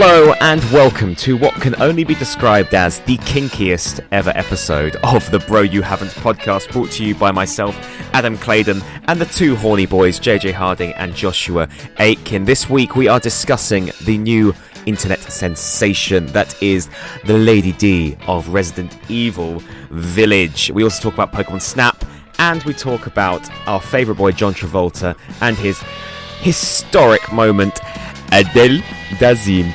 Hello and welcome to what can only be described as the kinkiest ever episode of the Bro You Haven't podcast, brought to you by myself, Adam Claydon, and the two horny boys, JJ Harding and Joshua Aitken. This week we are discussing the new internet sensation that is the Lady D of Resident Evil Village. We also talk about Pokemon Snap, and we talk about our favourite boy John Travolta and his historic moment, Adele Dazeem.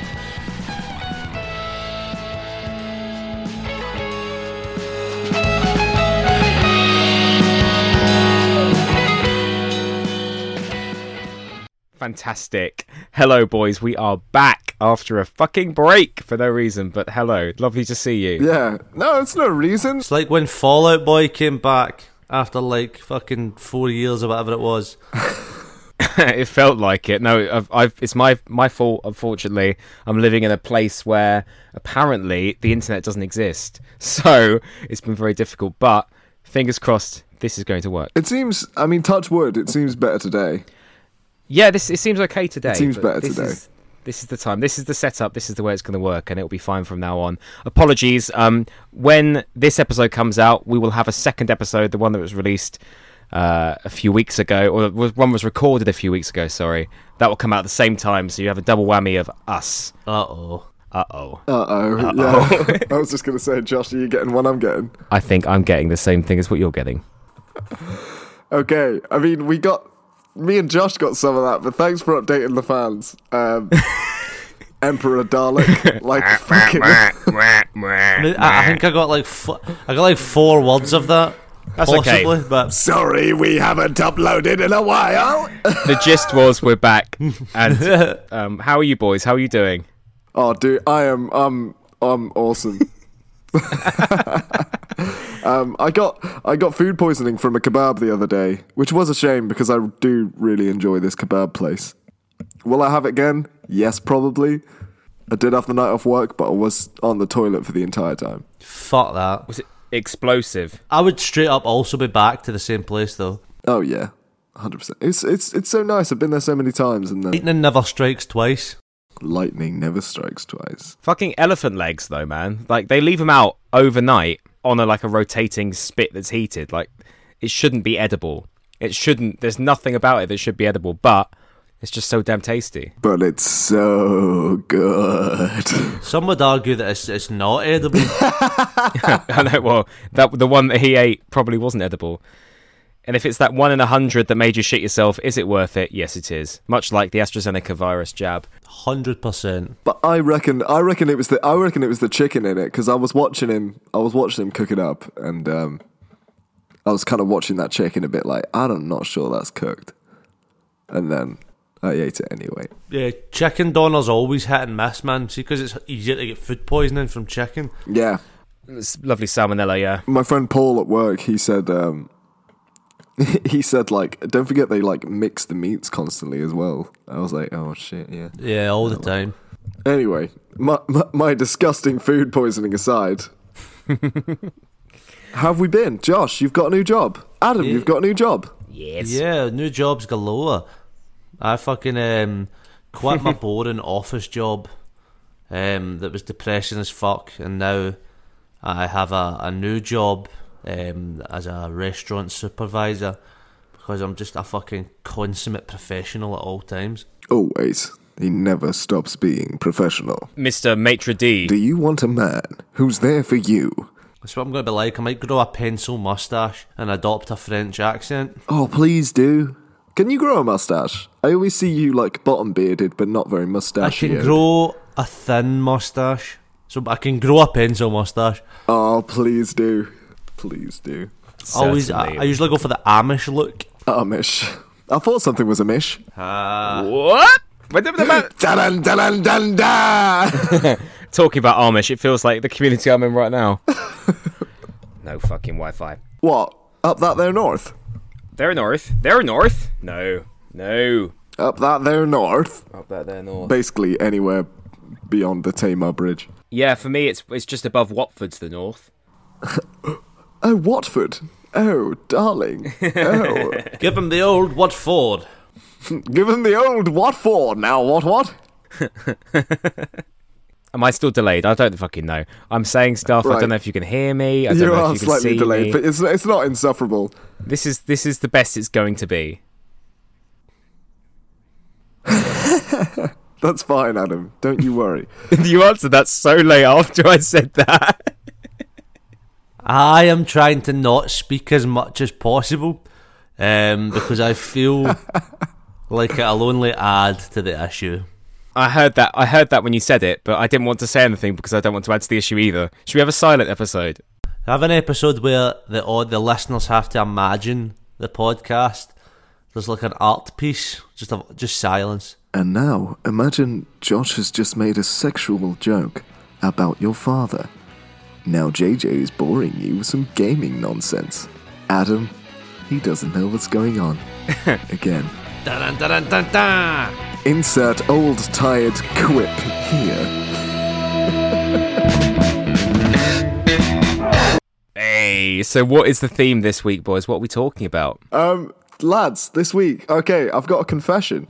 Fantastic. Hello, boys. We are back after a fucking break for no reason, but hello. Lovely to see you. Yeah. No, it's no reason. It's like when Fall Out Boy came back after like fucking four years or whatever it was. it felt like it. No, I've, I've, it's my my fault. Unfortunately, I'm living in a place where apparently the internet doesn't exist, so it's been very difficult. But fingers crossed, this is going to work. It seems, I mean, touch wood, it seems better today. Yeah, this it seems okay today. It seems better this today. Is, this is the time. This is the setup. This is the way it's going to work, and it'll be fine from now on. Apologies. Um, when this episode comes out, we will have a second episode, the one that was released uh, a few weeks ago, or one was recorded a few weeks ago. Sorry, that will come out at the same time, so you have a double whammy of us. Uh oh. Uh oh. Uh oh. Yeah. I was just going to say, Josh, are you getting what I'm getting? I think I'm getting the same thing as what you're getting. Okay. I mean, we got, me and Josh got some of that, but thanks for updating the fans. Um, Emperor Dalek, like fucking. I, I I think I got like fo- I got like four words of that. That's okay. but Sorry, we haven't uploaded in a while. The gist was we're back, and um, how are you boys? How are you doing? Oh, dude, I am, I'm. I'm awesome. Um, I got I got food poisoning from a kebab the other day, which was a shame because I do really enjoy this kebab place. Will I have it again? Yes, probably. I did have the night off work, but I was on the toilet for the entire time. fuck that. Was it explosive? I would straight up also be back to the same place though. Oh yeah, hundred percent. It's it's it's so nice. I've been there so many times, and then Lightning never strikes twice. lightning never strikes twice. Fucking elephant legs, though, man. Like they leave them out overnight on a like a rotating spit that's heated. Like it shouldn't be edible. It shouldn't. There's nothing about it that should be edible, but it's just so damn tasty. But it's so good. Some would argue that it's, it's not edible. I know. Well, that the one that he ate probably wasn't edible. And if it's that one in a hundred that made you shit yourself, is it worth it? Yes, it is. Much like the AstraZeneca virus jab. Hundred percent. But I reckon, I reckon it was the, I reckon it was the chicken in it because I was watching him, I was watching him cook it up, and um, I was kind of watching that chicken a bit like I'm not sure that's cooked, and then I ate it anyway. Yeah, chicken doners always hit and miss, man. See, because it's easier to get food poisoning from chicken. Yeah, It's lovely salmonella, yeah. my friend Paul at work, he said, um, he said like, don't forget they like mix the meats constantly as well. I was like, oh shit, yeah. Yeah, all the time. Anyway, my my, my disgusting food poisoning aside. How have we been? Josh, you've got a new job. Adam, you've got a new job. Yes. Yeah, new jobs galore. I fucking um, quit my boring office job um, that was depressing as fuck, and now I have a, a new job um, as a restaurant supervisor because I'm just a fucking consummate professional at all times. Always. He never stops being professional. Mr. Maitre D. Do you want a man who's there for you? That's what I'm going to be like. I might grow a pencil mustache and adopt a French accent. Oh, please do. Can you grow a mustache? I always see you like bottom bearded, but not very mustache. I mustachioed. can grow a thin mustache. So I can grow a pencil mustache. Oh, please do. Please do. Always, I, I usually go for the Amish look. Amish. I thought something was amish. What? Dun dun dun dun Talking about Amish, it feels like the community I'm in right now. no fucking Wi-Fi. What? Up that there north? They're north. They're north. No. No. Up that there north? Up that there, north. Basically anywhere beyond the Tamar Bridge. Yeah, for me, it's it's just above Watford to the north. Oh, Watford. Oh, darling. Oh. Give him the old Watford. Give him the old Watford. now, what what? Am I still delayed? I don't fucking know. I'm saying stuff. I don't know if you can hear me. I don't You know are if you can slightly see delayed, me. but it's it's not insufferable. This is this is the best it's going to be. That's fine, Adam. Don't you worry. you answered that so late after I said that. I am trying to not speak as much as possible um, because I feel like it'll only add to the issue. I heard that. I heard that when you said it, but I didn't want to say anything because I don't want to add to the issue either. Should we have a silent episode? Have an episode where the all the listeners have to imagine the podcast. There's like an art piece, just a, just silence. And now, imagine Josh has just made a sexual joke about your father. Now JJ is boring you with some gaming nonsense. Adam, he doesn't know what's going on. Again. Dun, dun, dun. Insert old tired quip here. Hey, so what is the theme this week, boys? What are we talking about? Um, lads, this week, okay, I've got a confession.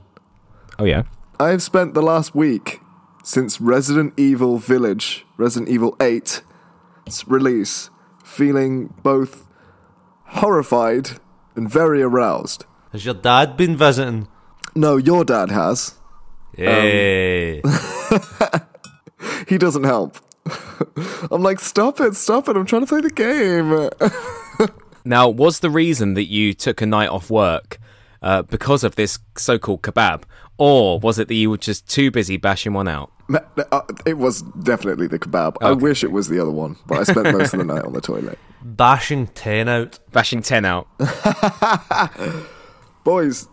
Oh yeah. I have spent the last week since Resident Evil Village, Resident Evil 8's release, feeling both horrified and very aroused. Has your dad been visiting? No, your dad has. Hey. He doesn't help. I'm like, stop it, stop it. I'm trying to play the game. Now, was the reason that you took a night off work uh, because of this so-called kebab, or was it that you were just too busy bashing one out? Ma- uh, it was definitely the kebab. I wish it was the other one, but I spent most of the night on the toilet. Bashing 10 out. Bashing ten out. Boys,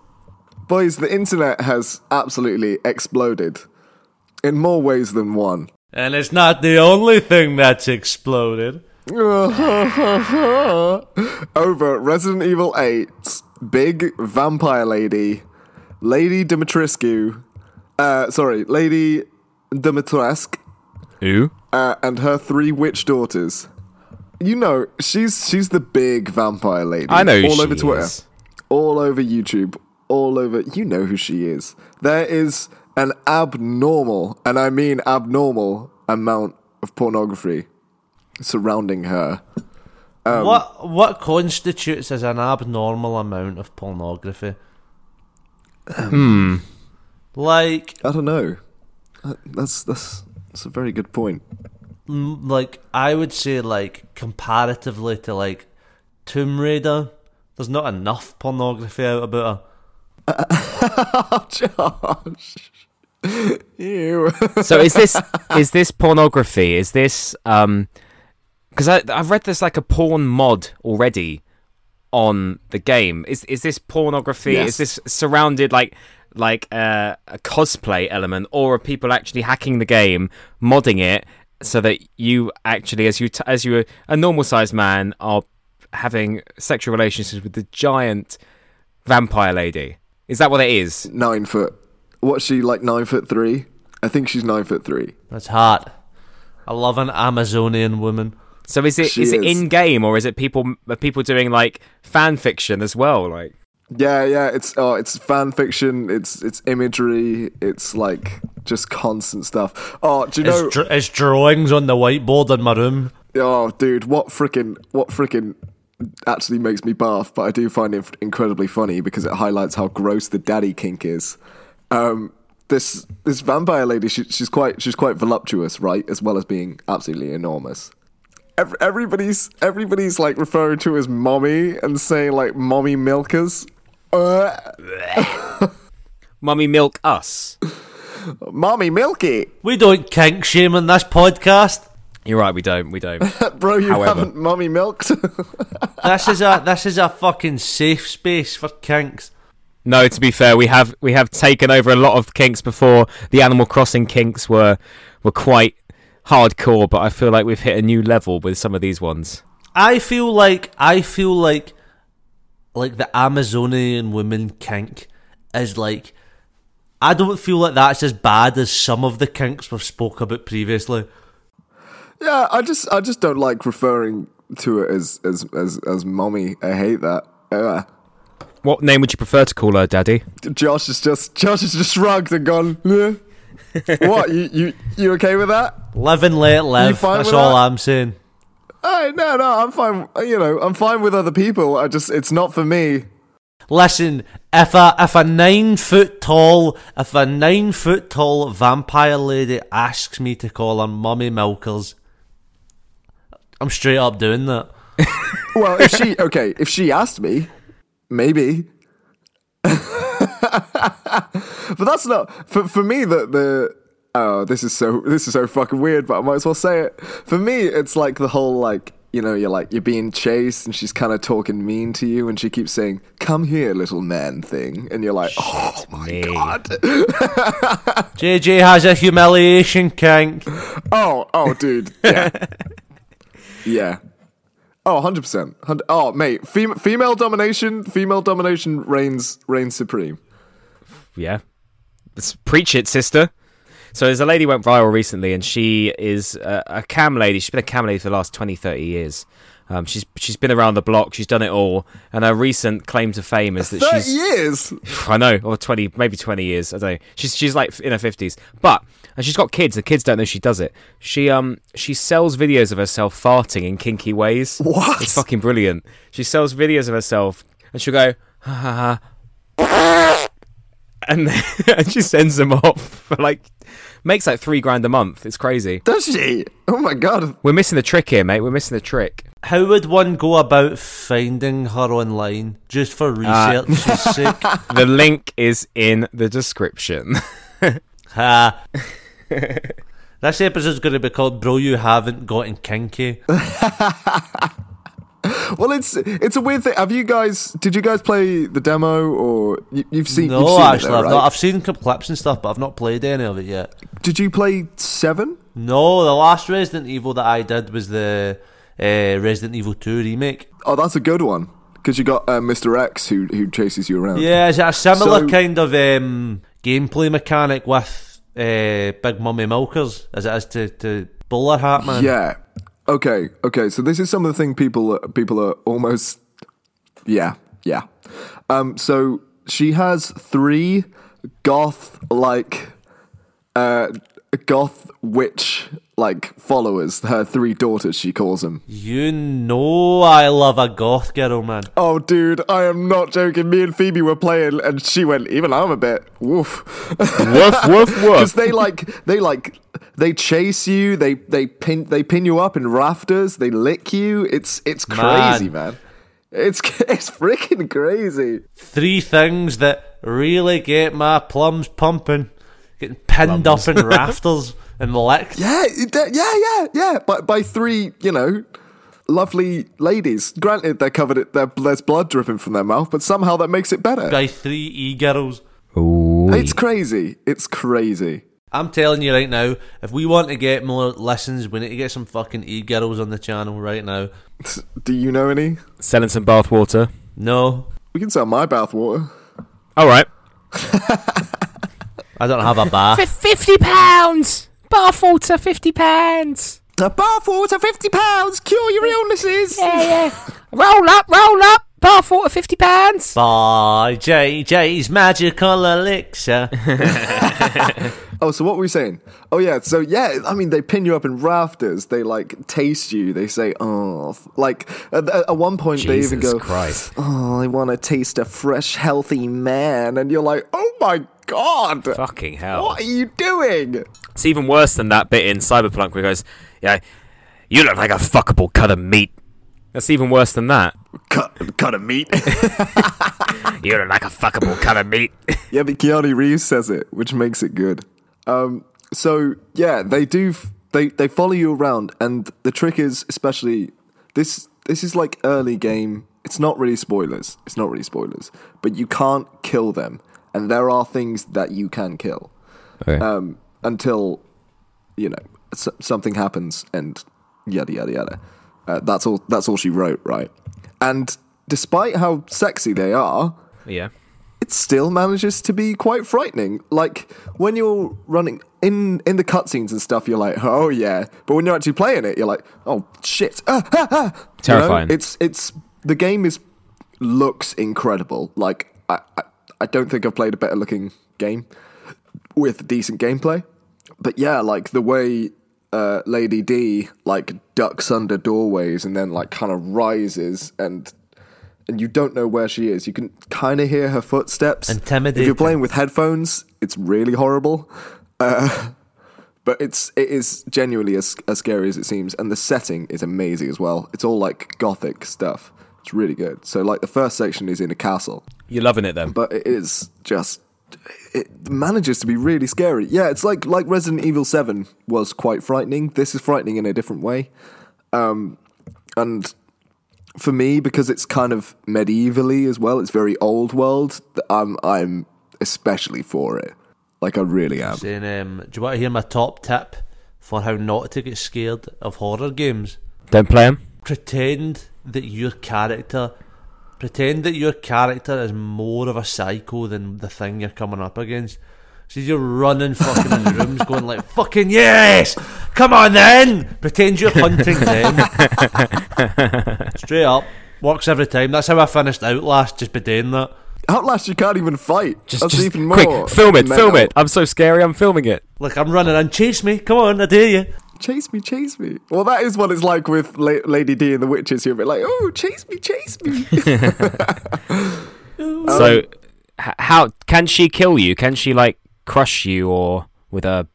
boys, the internet has absolutely exploded in more ways than one. And it's not the only thing that's exploded. Over Resident Evil 8, big vampire lady, Lady Dimitrescu, uh, sorry, Lady Dimitrescu, Ooh. uh, and her three witch daughters. You know, she's she's the big vampire lady. I know who all she over Twitter, is. all over YouTube, all over. You know who she is. There is an abnormal, and I mean abnormal, amount of pornography surrounding her. Um, what what constitutes as an abnormal amount of pornography? Hmm. Like I don't know. Uh, That's that's that's a very good point. like I would say like comparatively to like Tomb Raider, there's not enough pornography out about her. Josh. Ew. So is this is this pornography? Is this um? Because I I've read there's like a porn mod already on the game. Is is this pornography? Yes. Is this surrounded like like uh, a cosplay element, or are people actually hacking the game, modding it so that you actually, as you t- as you a normal sized man, are having sexual relationships with the giant vampire lady? Is that what it is? nine foot. What's she like? Nine foot three. I think she's nine foot three. That's hot. I love an Amazonian woman. So is it is it is it is. in game or is it people are people doing like fan fiction as well? Like Yeah, yeah. It's oh, it's fan fiction. It's it's imagery. It's like just constant stuff. Oh, do you know? It's, dr- it's drawings on the whiteboard in my room. oh, dude, what freaking what freaking actually makes me barf, but I do find it incredibly funny because it highlights how gross the daddy kink is. Um, this this vampire lady, she, she's quite she's quite voluptuous, right? As well as being absolutely enormous. Everybody's everybody's like referring to her as mommy and saying like mommy milkers. Uh, mummy milk us. mommy milky, We don't kink shame on this podcast. You're right, we don't, we don't. bro. You However. haven't mummy milked. This is a this is a fucking safe space for kinks. No, to be fair, we have we have taken over a lot of kinks before. The Animal Crossing kinks were were quite hardcore, but I feel like we've hit a new level with some of these ones. I feel like I feel like like the Amazonian woman kink is like I don't feel like that's as bad as some of the kinks we've spoke about previously. Yeah, I just I just don't like referring to it as as as, as mommy. I hate that. Uh, What name would you prefer to call her, Daddy? Josh is just Josh has just shrugged and gone. "Eh." what you you you okay with that? Live and let live. That's all that? I'm saying. Hey, no, no, I'm fine. You know, I'm fine with other people. I just, it's not for me. Listen, if a if a nine foot tall if a nine foot tall vampire lady asks me to call her mummy milkers, I'm straight up doing that. Well, if she, okay, if she asked me, maybe. but that's not for for me. The the oh, this is so this is so fucking weird. But I might as well say it. For me, it's like the whole like you know you're like you're being chased and she's kind of talking mean to you and she keeps saying "Come here, little man" thing, and you're like, oh my me. god. JJ has a humiliation kink. Oh, oh, dude. Yeah. yeah. Oh, 100%. Hun- Oh, mate. Fem- female domination, female domination reigns reigns supreme. Yeah. Let's preach it, sister. So there's a lady went viral recently, and she is a, a cam lady. She's been a cam lady for the last 20, 30 years. Um, she's she's been around the block. She's done it all, and her recent claim to fame is that 30 she's years? I know, or twenty, maybe twenty years. I don't know. She's she's like in her fifties, but and she's got kids. The kids don't know she does it. She um she sells videos of herself farting in kinky ways. What? It's fucking brilliant. She sells videos of herself, and she'll go ha ha ha, and then, and she sends them off for like makes like three grand a month. It's crazy. Does she? Oh my god. We're missing the trick here, mate. We're missing the trick. How would one go about finding her online just for Uh, research's sake? The link is in the description. Ha. this episode's going to be called "Bro, You Haven't Gotten Kinky." Well, it's it's a weird thing. Have you guys? Did you guys play the demo, or you, you've seen? No, you've seen actually, though, I've right? not. I've seen clips and stuff, but I've not played any of it yet. Did you play Seven? No, the last Resident Evil that I did was the uh, Resident Evil Two remake. Oh, that's a good one because you got uh, Mr. X who who chases you around. Yeah, is it a similar So- kind of um, gameplay mechanic with uh, Big Mummy Milkers as it is to, to Bowler Hat Man? Yeah. Okay. Okay. So this is some of the thing people people are almost. Yeah. Yeah. Um. So she has three goth like, uh, goth witch like followers. Her three daughters. She calls them. You know I love a goth girl, man. Oh, dude, I am not joking. Me and Phoebe were playing, and she went. Even I'm a bit woof. woof woof woof." because they like they like they chase you they they pin they pin you up in rafters they lick you it's it's crazy man, it's it's freaking crazy Three things that really get my plums pumping. Getting pinned up in rafters and licked. yeah yeah yeah yeah by, by three you know lovely ladies granted they're covered it there- there's blood dripping from their mouth but somehow that makes it better By three e-girls. It's crazy it's crazy I'm telling you right now, if we want to get more lessons, we need to get some fucking e-girls on the channel right now. do you know any Selling some bathwater. No, we can sell my bathwater All right. I don't have a bath. fifty pounds. Bathwater, fifty pounds. a bathwater 50 pounds cure your illnesses Yeah, yeah. roll up, roll up. Bathwater, fifty pounds. By JJ's magical elixir. Oh, so what were we saying? Oh yeah, so yeah, I mean they pin you up in rafters. They like taste you. They say, "Oh," like at, at one point they even Jesus go, Christ. "Oh, I want to taste a fresh, healthy man," and you're like, "Oh my god, Fucking hell. what are you doing?" It's even worse than that bit in Cyberpunk where he goes, "Yeah, you look like a fuckable cut of meat." That's even worse than that. Cut, cut of meat. You look like a fuckable cut of meat. yeah, but Keanu Reeves says it, which makes it good. Um, so yeah, they do. F- they they follow you around, and the trick is, especially this. This is like early game. It's not really spoilers. It's not really spoilers, but you can't kill them, and there are things that you can kill okay. um, until you know s- something happens, and yada yada yada. Uh, that's all. That's all she wrote, right? And despite how sexy they are, yeah. it still manages to be quite frightening. Like when you're running in in the cutscenes and stuff, you're like, oh yeah, but when you're actually playing it, you're like, oh shit, ah, ah, ah. You know? Terrifying. It's it's the game is looks incredible. Like I, I I don't think I've played a better looking game with decent gameplay. But yeah, like the way uh, Lady D like ducks under doorways and then like kind of rises and and you don't know where she is. You can kind of hear her footsteps. If you're playing with headphones, it's really horrible. Uh, but it's it is genuinely as as scary as it seems, and the setting is amazing as well. It's all like gothic stuff. It's really good. So like the first section is in a castle, You're loving it then. but it is just it manages to be really scary. Yeah, it's like like Resident Evil Seven was quite frightening. This is frightening in a different way, um, and for me because it's kind of medievally as well. It's very old world. I'm I'm especially for it. Like I really am. Saying, um, do you want to hear my top tip for how not to get scared of horror games? Don't play him. Pretend that your character, pretend that your character is more of a psycho than the thing you're coming up against. So you're running fucking in the rooms, going like, "Fucking yes, come on then!" Pretend you're hunting them. Straight up, works every time. That's how I finished Outlast, just by doing that. Outlast, you can't even fight. Just, That's just even more. quick, film it, film it. I'm so scary. I'm filming it. Like I'm running and chase me. Come on, I dare you. Chase me, chase me. Well, that is what it's like with La- Lady D and the witches. You're a bit like, oh, chase me, chase me. so, h- how can she kill you? Can she like crush you or with her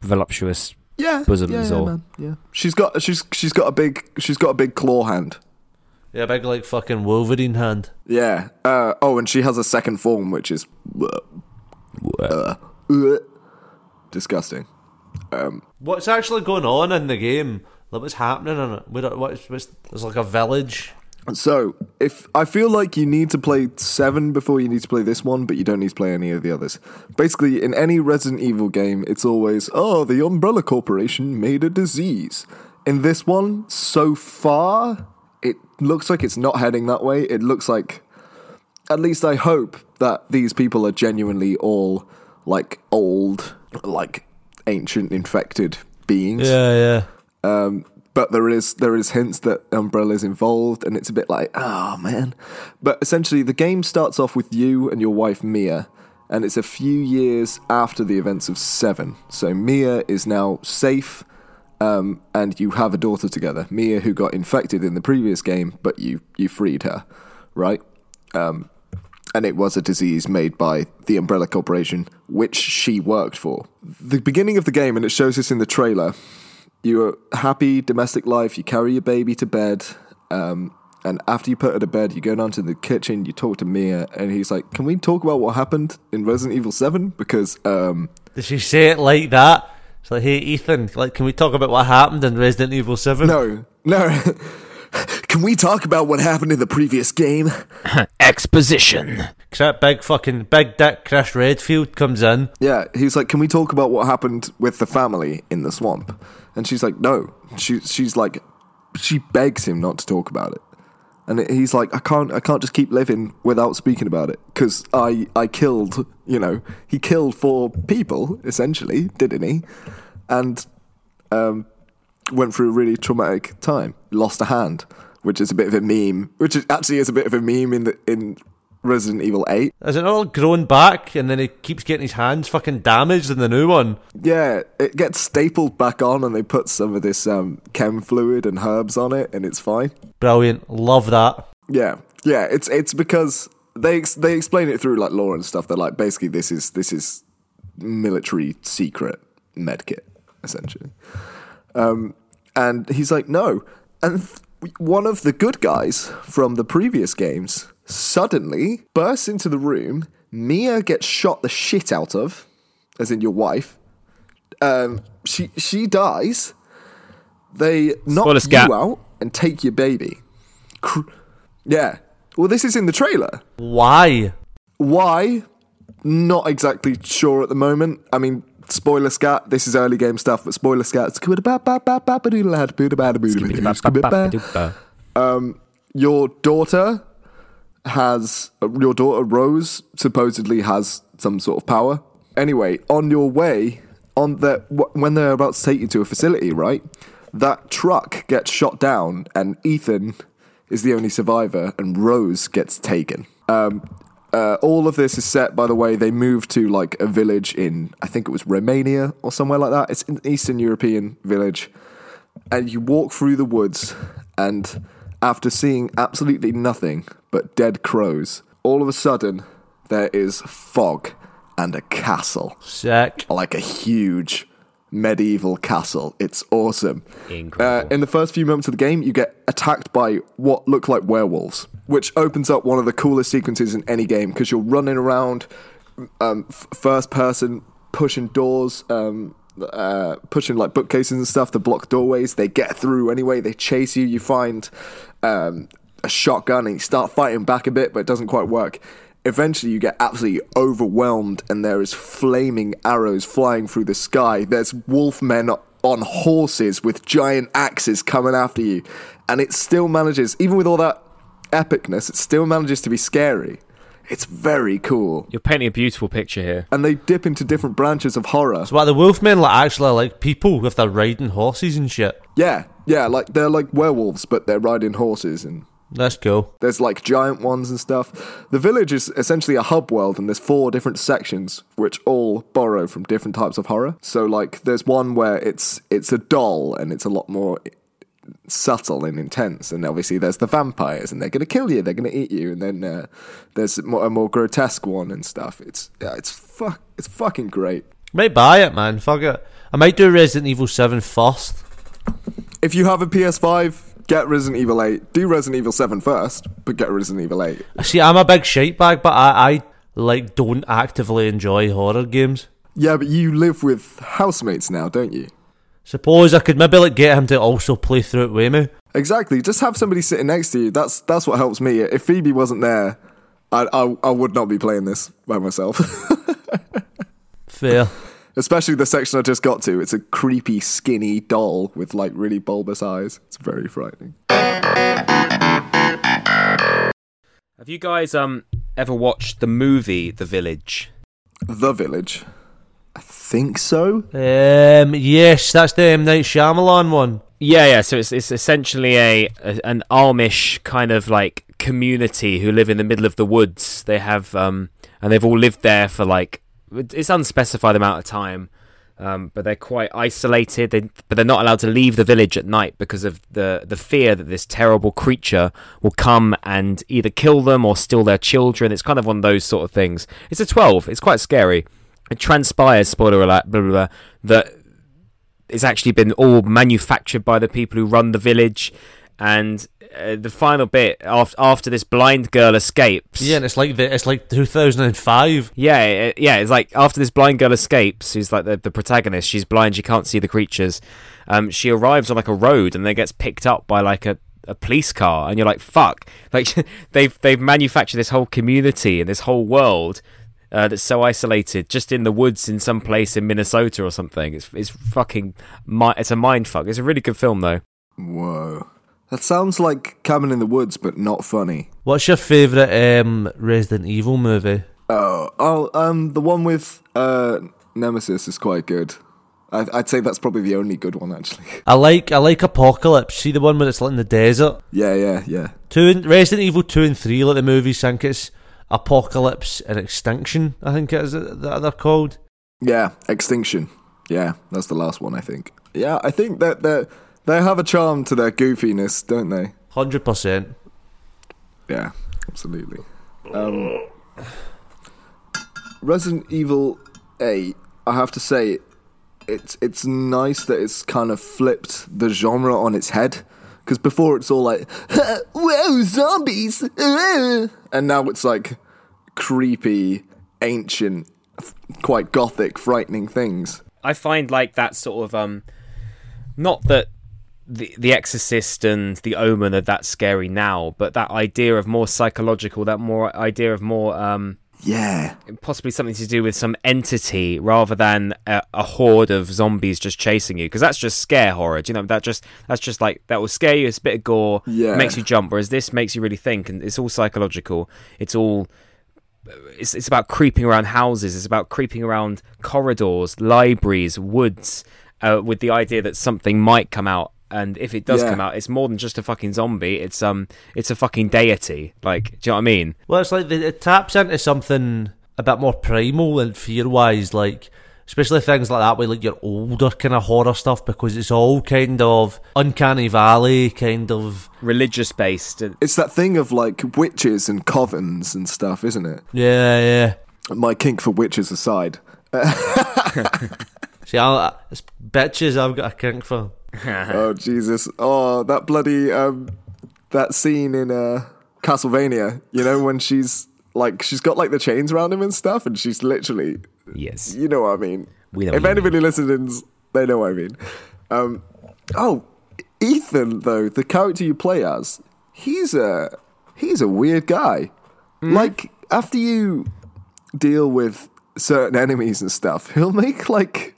voluptuous? yeah, Bosoms yeah, yeah, or- man. yeah. She's got, she's, she's got a big, she's got a big claw hand. Yeah, big like fucking Wolverine hand. Yeah. Uh, oh, and she has a second form, which is uh, uh, disgusting. Um, what's actually going on in the game? Like, what's happening in it? What, what's, what's, there's like a village. So, if I feel like you need to play seven before you need to play this one, but you don't need to play any of the others. Basically, in any Resident Evil game, it's always, oh, the Umbrella Corporation made a disease. In this one, so far, it looks like it's not heading that way. It looks like, at least I hope, that these people are genuinely all like old, like ancient infected beings. Yeah, yeah. Um, but there is there is hints that Umbrella is involved, and it's a bit like, oh man. But essentially, the game starts off with you and your wife Mia, and it's a few years after the events of Seven. So Mia is now safe, um, and you have a daughter together. Mia, who got infected in the previous game, but you you freed her, right? Um, and it was a disease made by the Umbrella Corporation, which she worked for. The beginning of the game, and it shows this in the trailer. You're happy domestic life. You carry your baby to bed, um, and after you put her to bed, you go down to the kitchen. You talk to Mia, and he's like, "Can we talk about what happened in Resident Evil Seven? Because um, Did she say it like that? It's like, hey, Ethan, like, can we talk about what happened in Resident Evil 7? no, no." Can we talk about what happened in the previous game? Exposition. Cause that big fucking, big dick Chris Redfield comes in. Yeah, he's like, "Can we talk about what happened with the family in the swamp?" And she's like, "No." She she's like, she begs him not to talk about it, and he's like, "I can't, I can't just keep living without speaking about it because I I killed, you know, he killed four people essentially, didn't he? And um, went through a really traumatic time, lost a hand, which is a bit of a meme, which is, actually is a bit of a meme in the in Resident Evil 8. Is it all grown back and then he keeps getting his hands fucking damaged in the new one? Yeah, it gets stapled back on, and they put some of this um, chem fluid and herbs on it, and it's fine. Brilliant. Love that. Yeah, yeah, it's it's because they ex- they explain it through like lore and stuff. They're like, basically, this is this is military secret medkit, essentially. Um, and he's like, no. And th- one of the good guys from the previous games suddenly bursts into the room. Mia gets shot the shit out of, as in your wife. Um, she she dies. They knock Spoiler you scat. out and take your baby. Cr- yeah. Well, this is in the trailer. Why? Why? Not exactly sure at the moment. I mean, spoiler scat. This is early game stuff, but spoiler scat. Um, your daughter has your daughter Rose supposedly has some sort of power. Anyway, on your way, on the when they're about to take you to a facility, right? That truck gets shot down, and Ethan is the only survivor, and Rose gets taken. Um, Uh, all of this is set, by the way, they moved to like a village in, I think it was Romania or somewhere like that. It's an Eastern European village. And you walk through the woods, and after seeing absolutely nothing but dead crows, all of a sudden there is fog and a castle. Sick. Like a huge medieval castle. It's awesome. Incredible. Uh, in the first few moments of the game, you get attacked by what look like werewolves, which opens up one of the coolest sequences in any game because you're running around um, f- first person, pushing doors, um, uh, pushing like bookcases and stuff to block doorways. They get through anyway. They chase you. You find um, a shotgun and you start fighting back a bit, but it doesn't quite work. Eventually, you get absolutely overwhelmed, and there is flaming arrows flying through the sky. There's wolfmen on horses with giant axes coming after you, and it still manages, even with all that epicness, it still manages to be scary. It's very cool. You're painting a beautiful picture here. And they dip into different branches of horror. So what the Wolfmen like actually like people with their riding horses and shit. Yeah, yeah, like they're like werewolves, but they're riding horses and That's cool. There's like giant ones and stuff. The village is essentially a hub world, and there's four different sections which all borrow from different types of horror. So like, there's one where it's it's a doll, and it's a lot more subtle and intense. And obviously, there's the vampires, and they're gonna kill you, they're gonna eat you. And then uh, there's more, a more grotesque one and stuff. It's yeah, it's fuck, it's fucking great. I Might buy it, man. Fuck it. I might do Resident Evil Seven first. If you have a PS5, get Resident Evil 8. Do Resident Evil 7 first, but get Resident Evil 8. See, I'm a big shite bag, but I, I like don't actively enjoy horror games. Yeah, but you live with housemates now, don't you? Suppose I could maybe like get him to also play through it with me. Exactly. Just have somebody sitting next to you. That's that's what helps me. If Phoebe wasn't there, I I, I would not be playing this by myself. Fair. Especially the section I just got to. It's a creepy, skinny doll with like really bulbous eyes. It's very frightening. Have you guys um ever watched the movie The Village? The Village. I think so. Um, yes, that's the M Night Shyamalan one. Yeah, yeah. So it's it's essentially a, a an Amish kind of like community who live in the middle of the woods. They have um and they've all lived there for like it's unspecified amount of time. Um, but they're quite isolated. They, but they're not allowed to leave the village at night because of the the fear that this terrible creature will come and either kill them or steal their children. It's kind of one of those sort of things. It's a twelve. It's quite scary. It transpires, spoiler alert, blah, blah, blah, that it's actually been all manufactured by the people who run the village. And uh, the final bit after after this blind girl escapes. Yeah, and it's like the, it's like 2005. Yeah, it- yeah. It's like after this blind girl escapes, who's like the, the protagonist. She's blind. She can't see the creatures. Um, she arrives on like a road and then gets picked up by like a, a police car, and you're like, fuck! Like they've they've manufactured this whole community and this whole world. Uh, that's so isolated, just in the woods in some place in Minnesota or something. It's it's fucking mi- it's a mind fuck. It's a really good film though. Whoa. That sounds like Cabin in the Woods, but not funny. What's your favourite um, Resident Evil movie? Oh, oh, um, the one with uh, Nemesis is quite good. I, I'd say that's probably the only good one, actually. I like I like Apocalypse. See the one where it's like in the desert. yeah, yeah, yeah. Two and, Resident Evil two and three, like the movies, I think it's Apocalypse and Extinction. I think it is that they're called. Yeah, Extinction. Yeah, that's the last one, I think. Yeah, I think that they they have a charm to their goofiness, don't they? Hundred percent. Yeah, absolutely. Um, Resident Evil 8, I have to say, it's it's nice that it's kind of flipped the genre on its head. Because before it's all like, whoa, zombies! uh," And now it's like creepy, ancient, quite gothic, frightening things. I find like that sort of um, not that the the Exorcist and the Omen are that scary now, but that idea of more psychological, that more idea of more um, Yeah. possibly something to do with some entity rather than a, a horde of zombies just chasing you, because that's just scare horror. Do you know that just that's just like that will scare you. It's a bit of gore, Yeah. makes you jump. Whereas this makes you really think, and it's all psychological. It's all it's it's about creeping around houses. It's about creeping around corridors, libraries, woods, uh, with the idea that something might come out and if it does Yeah. come out, it's more than just a fucking zombie. It's um, it's a fucking deity. Like, do you know what I mean? Well, it's like the- it taps into something a bit more primal and fear wise, like especially things like that with like your older kind of horror stuff because it's all kind of uncanny valley, kind of Religious based. It's that thing of like witches and covens and stuff, isn't it? yeah, yeah. My kink for witches aside. See, I, it's bitches I've got a kink for. oh Jesus! Oh, that bloody um, that scene in uh, Castlevania. You know when she's like she's got like the chains around him and stuff, and she's literally, Yes. you know what I mean. We know If anybody listens, they know what I mean. Um, oh, Ethan though the character you play as, he's a he's a weird guy. Hmm? Like after you deal with certain enemies and stuff, he'll make like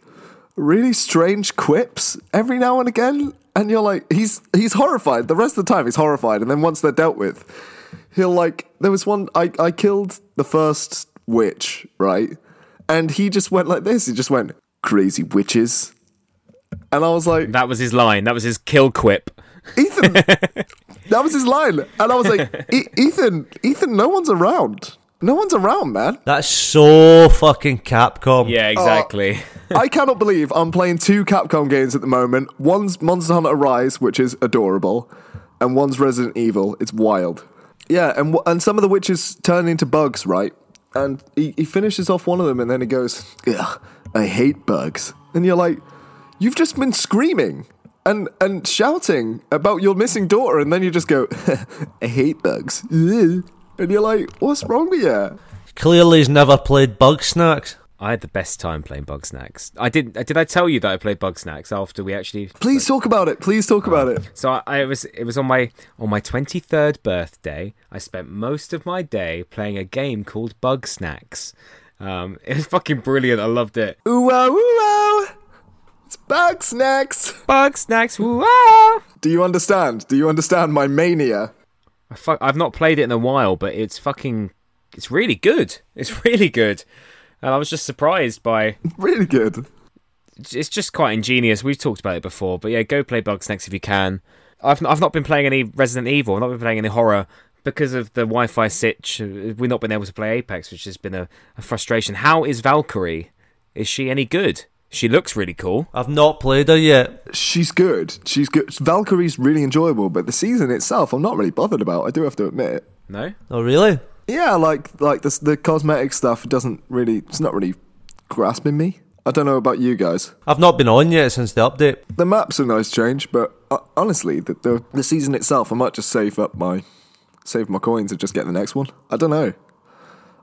really strange quips every now and again, and you're like, he's he's horrified. The rest of the time, he's horrified, and then once they're dealt with, he'll like. There was one I I killed the first witch, right, and he just went like this. He just went crazy witches, and I was like, That was his line. That was his kill quip. Ethan. that was his line, and I was like, e- Ethan, Ethan, no one's around. No one's around, man. That's so fucking Capcom. Yeah, uh, exactly. I cannot believe I'm playing two Capcom games at the moment. One's Monster Hunter Rise, which is adorable, and one's Resident Evil. It's wild. Yeah, and and some of the witches turn into bugs, right? And he, he finishes off one of them, and then he goes, "Ugh, I hate bugs." And you're like, "You've just been screaming and and shouting about your missing daughter, and then you just go, I hate bugs." Ugh." And you're like, "What's wrong with you?" Clearly, he's never played Bugsnax. I had the best time playing Bugsnax. I did. Did I tell you that I played Bugsnax after we actually? Please talk about it. Please talk about it. So I, I was. It was on my on my twenty third birthday. I spent most of my day playing a game called Bugsnax. Um, it was fucking brilliant. I loved it. Ooh wow, ooh wow. It's Bugsnax. Bug Snacks. Ooh Wow. Do you understand? Do you understand my mania? I fuck, I've not played it in a while, but it's fucking. It's really good. It's really good. And I was just surprised by. Really good. It's just quite ingenious. We've talked about it before, but yeah, go play Bugsnax if you can. I've I've not been playing any Resident Evil. I've not been playing any horror because of the Wi-Fi sitch. We've not been able to play Apex, which has been a, a frustration. How is Valkyrie? Is she any good? She looks really cool. I've not played her yet. She's good. She's good. Valkyrie's really enjoyable, but the season itself, I'm not really bothered about. I do have to admit. No, Oh, really? Yeah, like like the the cosmetic stuff doesn't really. It's not really grasping me. I don't know about you guys. I've not been on yet since the update. The map's a nice change, but uh, honestly, the, the the season itself, I might just save up my save my coins and just get the next one. I don't know.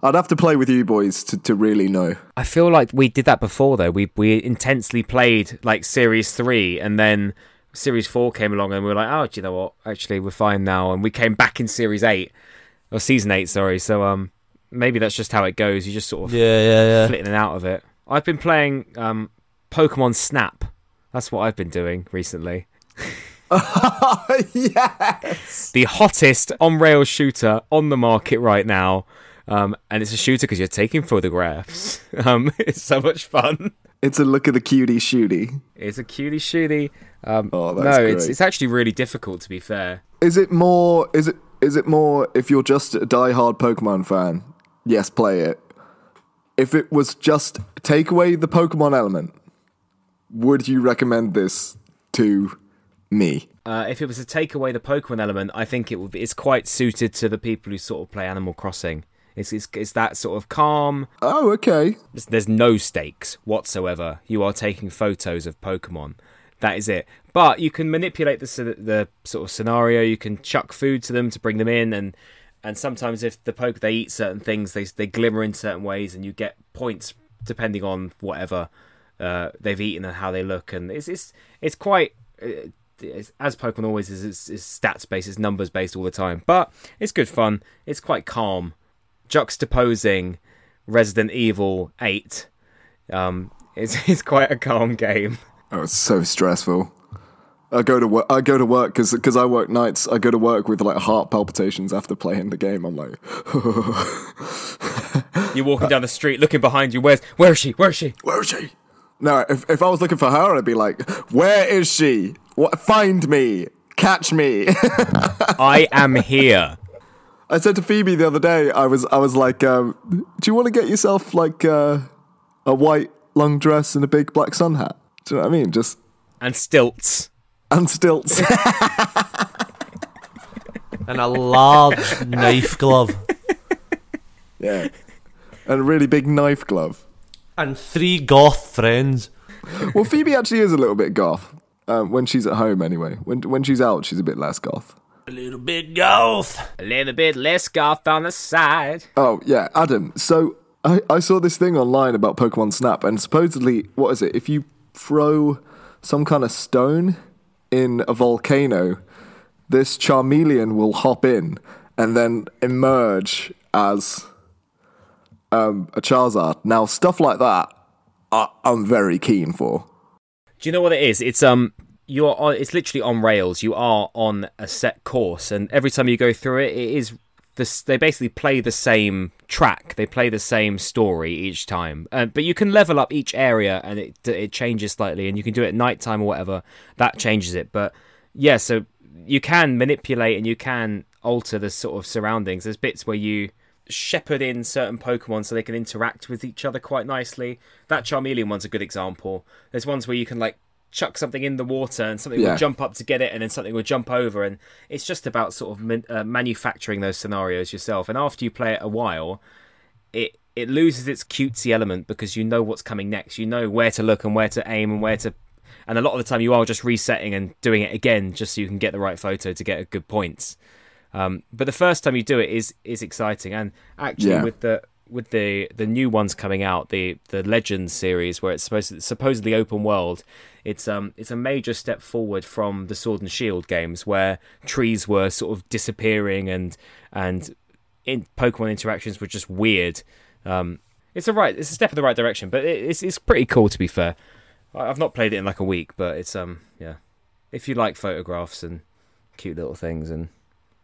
I'd have to play with you boys to, to really know. I feel like we did that before though. We we intensely played like Series Three, and then Series Four came along, and we were like, oh, do you know what? Actually, we're fine now, and we came back in Series Eight or Season Eight. Sorry. So um, maybe that's just how it goes. You just sort of Yeah, yeah, yeah. flitting and out of it. I've been playing um, Pokemon Snap. That's what I've been doing recently. yes. The hottest on rail shooter on the market right now. Um, and it's a shooter because you're taking photographs. Um, it's so much fun. It's a look at the cutie shooty. It's a cutie shooty. Um, Oh, no, it's great. it's actually really difficult to be fair. Is it more? Is it? Is it more? If you're just a die-hard Pokemon fan, yes, play it. If it was just take away the Pokemon element, would you recommend this to me? Uh, if it was to take away the Pokemon element, I think it would. Be, it's quite suited to the people who sort of play Animal Crossing. It's it's, it's that sort of calm. Oh, okay. There's, there's no stakes whatsoever. You are taking photos of Pokemon. That is it. But you can manipulate the the sort of scenario. You can chuck food to them to bring them in, and and sometimes if the poke they eat certain things, they they glimmer in certain ways, and you get points depending on whatever uh, they've eaten and how they look. And it's it's it's quite. Uh, it's, as Pokemon always is, it's, it's stats based, it's numbers based all the time. But it's good fun. It's quite calm, juxtaposing Resident Evil Eight. Um, it's it's quite a calm game. Oh, it's so stressful. I go to work. I go to work because I work nights. I go to work with like heart palpitations after playing the game. I'm like, You're walking down the street, looking behind you. Where's where is she? Where is she? where is she? No, if if I was looking for her, I'd be like, where is she? What? Find me. Catch me. I am here. I said to Phoebe the other day, I was I was like, um, do you want to get yourself like uh, a white long dress and a big black sun hat? Do you know what I mean? Just And stilts. and stilts. And a large knife glove. yeah. And a really big knife glove. And three goth friends. Well, Phoebe actually is a little bit goth. Um, when she's at home, anyway. When when she's out, she's a bit less goth. A little bit goth. A little bit less goth on the side. Oh yeah, Adam. So I, I saw this thing online about Pokemon Snap, and supposedly, what is it? If you throw some kind of stone in a volcano, this Charmeleon will hop in and then emerge as um, a Charizard. Now, stuff like that, I, I'm very keen for. Do you know what it is? It's um you're on it's literally on rails. You are on a set course and every time you go through it it is this they basically play the same track. They play the same story each time. Uh, but you can level up each area and it it changes slightly and you can do it at night time or whatever. That changes it. But yeah, so you can manipulate and you can alter the sort of surroundings. There's bits where you shepherd in certain Pokemon so they can interact with each other quite nicely. That Charmeleon one's a good example. There's ones where you can like chuck something in the water and something Yeah. will jump up to get it and then something will jump over. And it's just about sort of man- uh, manufacturing those scenarios yourself. And after you play it a while it it loses its cutesy element because you know what's coming next. You know where to look and where to aim and where to and a lot of the time you are just resetting and doing it again just so you can get the right photo to get a good points um, but the first time you do it is is exciting, and actually Yeah. with the with the the new ones coming out, the the Legends series, where it's supposed to, supposedly open world, it's um it's a major step forward from the Sword and Shield games, where trees were sort of disappearing and and in Pokemon interactions were just weird. Um, it's a right, it's a step in the right direction, but it, it's it's pretty cool to be fair. I've not played it in like a week, but it's um yeah, if you like photographs and cute little things and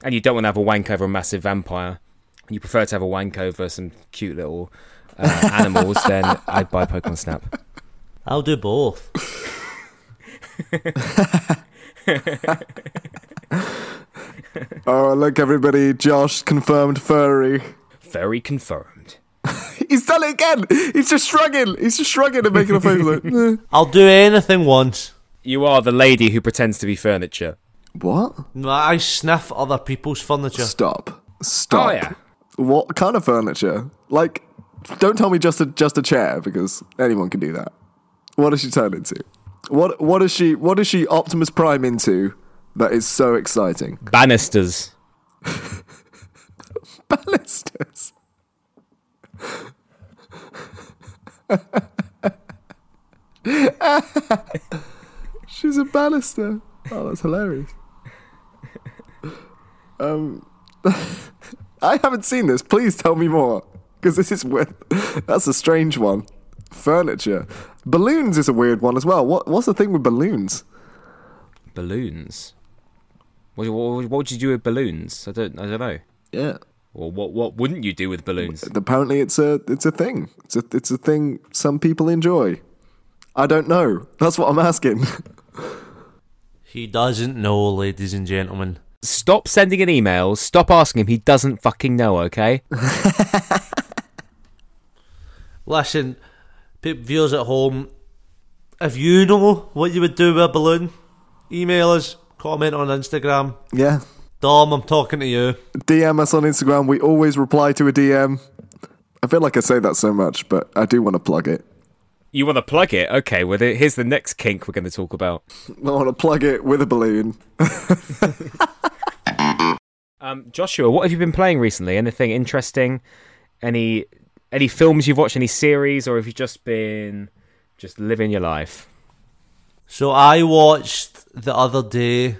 and you don't want to have a wank over a massive vampire, you prefer to have a wank over some cute little uh, animals, then I'd buy Pokemon Snap. I'll do both. Oh, look, everybody! Josh confirmed furry. Very confirmed. He's done it again. He's just shrugging. He's just shrugging and making a face like. "Eh." I'll do anything once. You are the lady who pretends to be furniture. What? No, I sniff other people's furniture. Stop. Stop. Oh, yeah. What kind of furniture? Like, don't tell me just a just a chair because anyone can do that. What does she turn into? What what is she what is she Optimus Prime into that is so exciting? Banisters. Ballistas. She's a banister. Oh, that's hilarious. Um, I haven't seen this. Please tell me more, because this is weird. That's a strange one. Furniture, balloons is a weird one as well. What what's the thing with balloons? Balloons. What, what, what would you do with balloons? I don't. I don't know. Yeah, Or what? What wouldn't you do with balloons? apparently it's a it's a thing. It's a it's a thing some people enjoy. I don't know. That's what I'm asking. He doesn't know, ladies and gentlemen. Stop sending an email. Stop asking him. He doesn't fucking know. Okay. Listen, people viewers at home, if you know what you would do with a balloon, email us, comment on Instagram. yeah. Dom, I'm talking to you. DM us on Instagram. We always reply to a DM. I feel like I say that so much, but I do want to plug it. You want to plug it? Okay. Well, then here's the next kink we're going to talk about. I want to plug it with a balloon. Um, Joshua, what have you been playing recently? Anything interesting? Any any films you've watched? Any series, or have you just been just living your life? So I watched the other day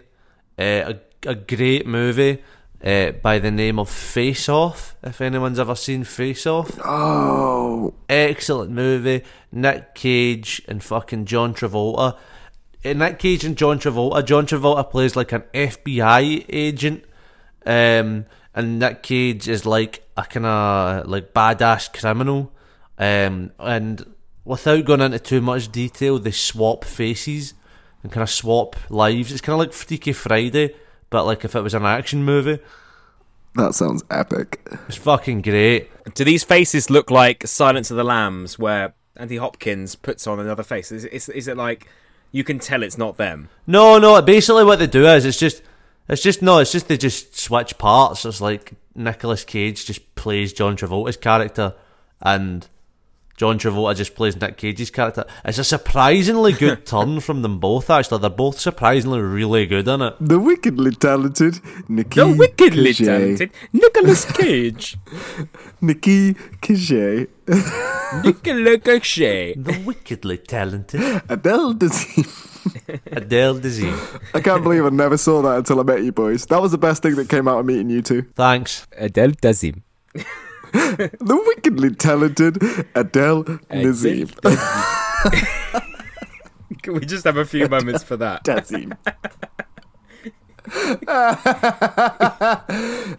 uh, a, a great movie uh, by the name of Face Off. If anyone's ever seen Face Off, Oh, excellent movie. Nick Cage and fucking John Travolta. Uh, Nick Cage and John Travolta. John Travolta plays like an FBI agent, um, and Nick Cage is like a kind of like badass criminal. Um, and without going into too much detail, they swap faces. and kind of swap lives. It's kind of like Freaky Friday, but like if it was an action movie. That sounds epic. It's fucking great. Do these faces look like Silence of the Lambs, where Andy Hopkins puts on another face? Is, is, is it like you can tell it's not them? No, no. Basically, what they do is it's just, it's just no. It's just they just switch parts. It's like Nicolas Cage just plays John Travolta's character, and John Travolta just plays Nick Cage's character. It's a surprisingly good turn from them both. Actually, they're both surprisingly really good in it. The wickedly talented Nikki The wickedly Cage. talented Nicolas Cage. Nikki Cage. Nicolas Cage. The wickedly talented Adele Dazeem. Adele Dazeem. I can't believe I never saw that until I met you boys. That was the best thing that came out of meeting you two. Thanks. Adele Dazeem. The wickedly talented Adele Nazim. Can we just have a few moments for that? Dazeem.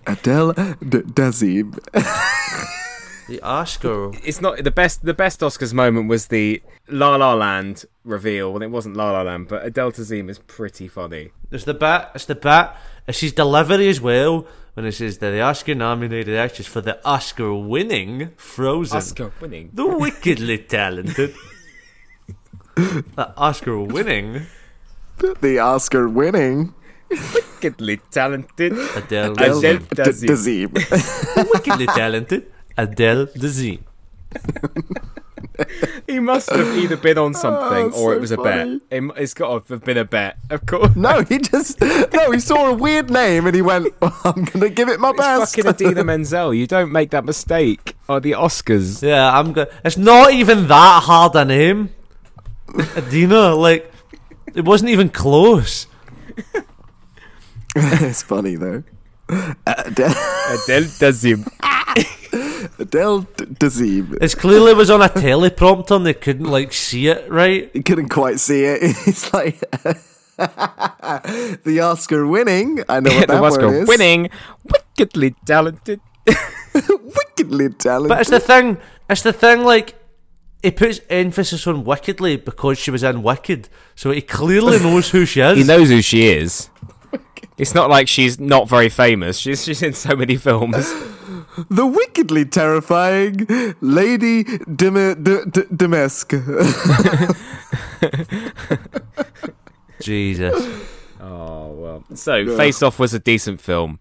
Adele D- Dazeem. The Oscar. It's not the best. The best Oscars moment was the La La Land reveal. Well, it wasn't La La Land, but Adele Dazeem is pretty funny. It's the bat. It's the bat. It's his delivery as well when it says that the Oscar-nominated actress for the Oscar-winning Frozen, Oscar winning. the wickedly talented, the Oscar-winning The Oscar winning Wickedly talented Adele. Adele D- Dazeem. Dazeem. the wickedly talented Adele Dazeem. He must have either been on oh, something Oh, or so it was a bet. It, it's got to have been a bet, of course. No, he just no. He saw a weird name and he went, "Oh, "I'm gonna give it my It's best." fucking Adina Menzel. You don't make that mistake. Or the Oscars. Yeah, I'm good. It's not even that hard a name. Adina, like, it wasn't even close. it's funny though. Adele, Adele Dazeem. Adele D- Dazeem. It's clearly was on a teleprompter and they couldn't like see it right. He couldn't quite see it. It's like the Oscar winning. I know what the that word Oscar is. winning, wickedly talented. wickedly talented. But it's the thing. It's the thing. Like he puts emphasis on wickedly because she was in Wicked, so he clearly knows who she is. He knows who she is. It's not like she's not very famous. She's she's in so many films. The wickedly terrifying Lady Dim- D- D- Dimesk. Jesus. Oh well. So Face Off was a decent film.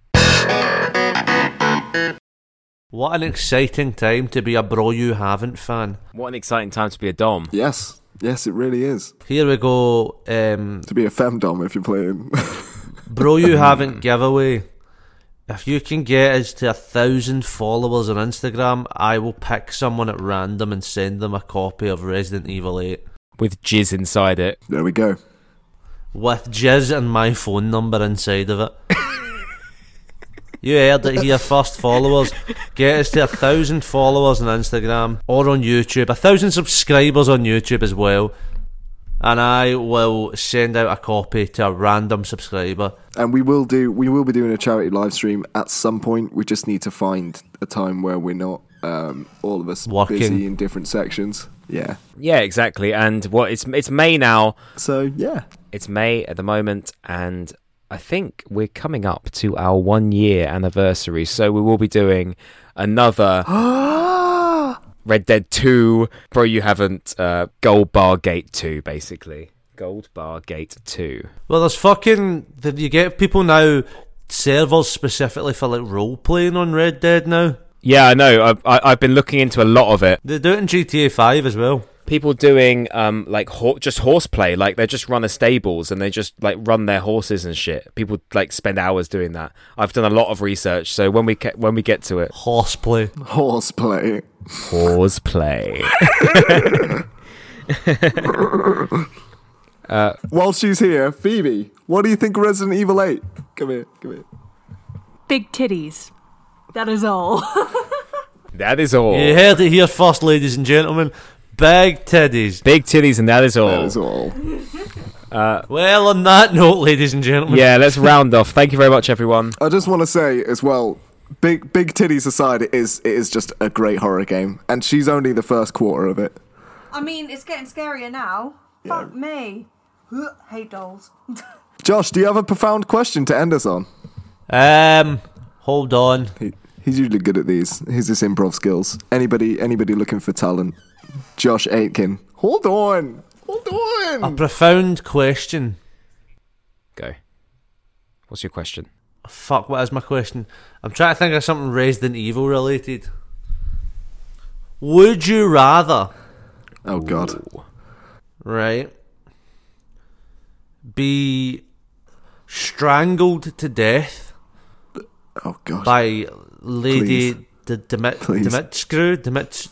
What an exciting time to be a Bro You Haven't fan. What an exciting time to be a dom. yes, yes, it really is Here we go. Um, to be a femdom if you're playing. Bro You Haven't giveaway. If you can get us to a thousand followers on Instagram, I will pick someone at random and send them a copy of Resident Evil 8 With jizz inside it. there we go. with jizz and my phone number inside of it. You heard it here first, followers. Get us to a thousand followers on Instagram or on YouTube, a thousand subscribers on YouTube as well. And I will send out a copy to a random subscriber. And we will do. We will be doing a charity live stream at some point. We just need to find a time where we're not um, all of us Working. busy in different sections. Yeah. Yeah, exactly. And what it's it's May now. So yeah. It's May at the moment, and I think we're coming up to our one year anniversary. So we will be doing another Red Dead Two. Bro, you haven't uh, Gold Bar Gate Two, basically. Gold Bar Gate Two. Well, there's fucking. Did you get people now servers specifically for like role playing on Red Dead now? Yeah, I know. I've, I- I've been looking into a lot of it. They do it in GTA 5 as well. People doing um like ho- just horseplay, like they just run a stables and they just like run their horses and shit. People like spend hours doing that. I've done a lot of research, so when we ca- when we get to it, Horseplay. Horseplay. horseplay. While she's here, Phoebe, what do you think Resident Evil 8? Come here, come here. Big titties. That is all. that is all. You heard it here first, ladies and gentlemen. Big titties. Big titties, and that is all. That is all. Well, on that note, ladies and gentlemen, Yeah, let's round off. Thank you very much, everyone. I just want to say as well, big big titties aside, it is it is just a great horror game, and she's only the first quarter of it. I mean, it's getting scarier now. Fuck me. Hate dolls. Josh, do you have a profound question to end us on? Um, hold on. He, he's usually good at these. He's his improv skills. Anybody, anybody looking for talent? Josh Aitken. Hold on, hold on. A profound question. Go. What's your question? Fuck, what is my question? I'm trying to think of something Resident Evil related. Would you rather, Oh God. right, be strangled to death Oh God. by Lady Please. D- Dimi- Please. Dimitrescu, Dimit-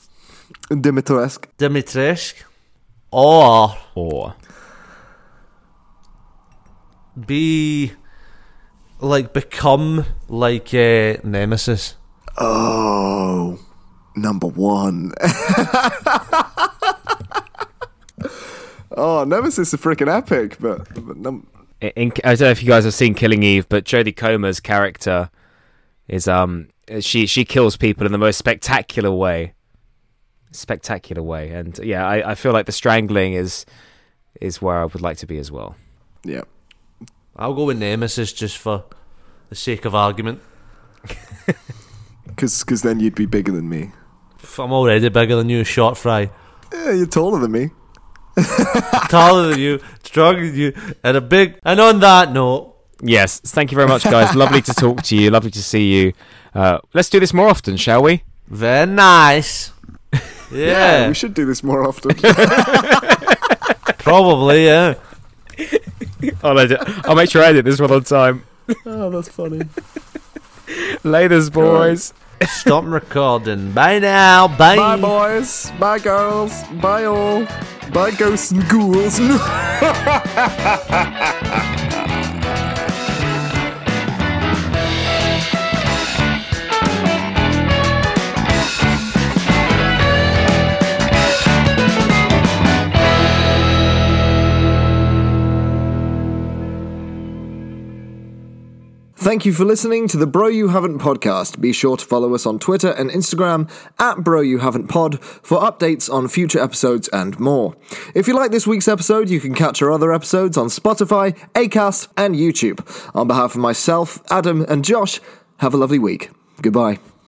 Dimitrescu. Dimitrescu, or Or be like become like uh, Nemesis. Oh, number one. oh, Nemesis is freaking epic, but, but num- in, I don't know if you guys have seen Killing Eve, but Jodie Comer's character is um she she kills people in the most spectacular way, spectacular way, and yeah, I, I feel like the strangling is is where I would like to be as well. yeah. I'll go with Nemesis just for the sake of argument. Because then you'd be bigger than me. I'm already bigger than you, short fry. Yeah, you're taller than me. Taller than you, stronger than you, and a big. And on that note, Yes, thank you very much, guys. Lovely to talk to you. Lovely to see you. Uh, let's do this more often, shall we? very nice. Yeah, we should do this more often. probably. Yeah. Oh, I'll, edit, I'll make sure I edit this one on time. oh, that's funny. Laters, boys. Stop recording. Bye now. Bye. Bye, boys. Bye, girls. Bye, all. Bye, ghosts and ghouls. Thank you for listening to the Bro You Haven't podcast. Be sure to follow us on Twitter and Instagram at Bro You Haven't Pod for updates on future episodes and more. If you like this week's episode, you can catch our other episodes on Spotify, Acast, and YouTube. On behalf of myself, Adam, and Josh, have a lovely week. Goodbye.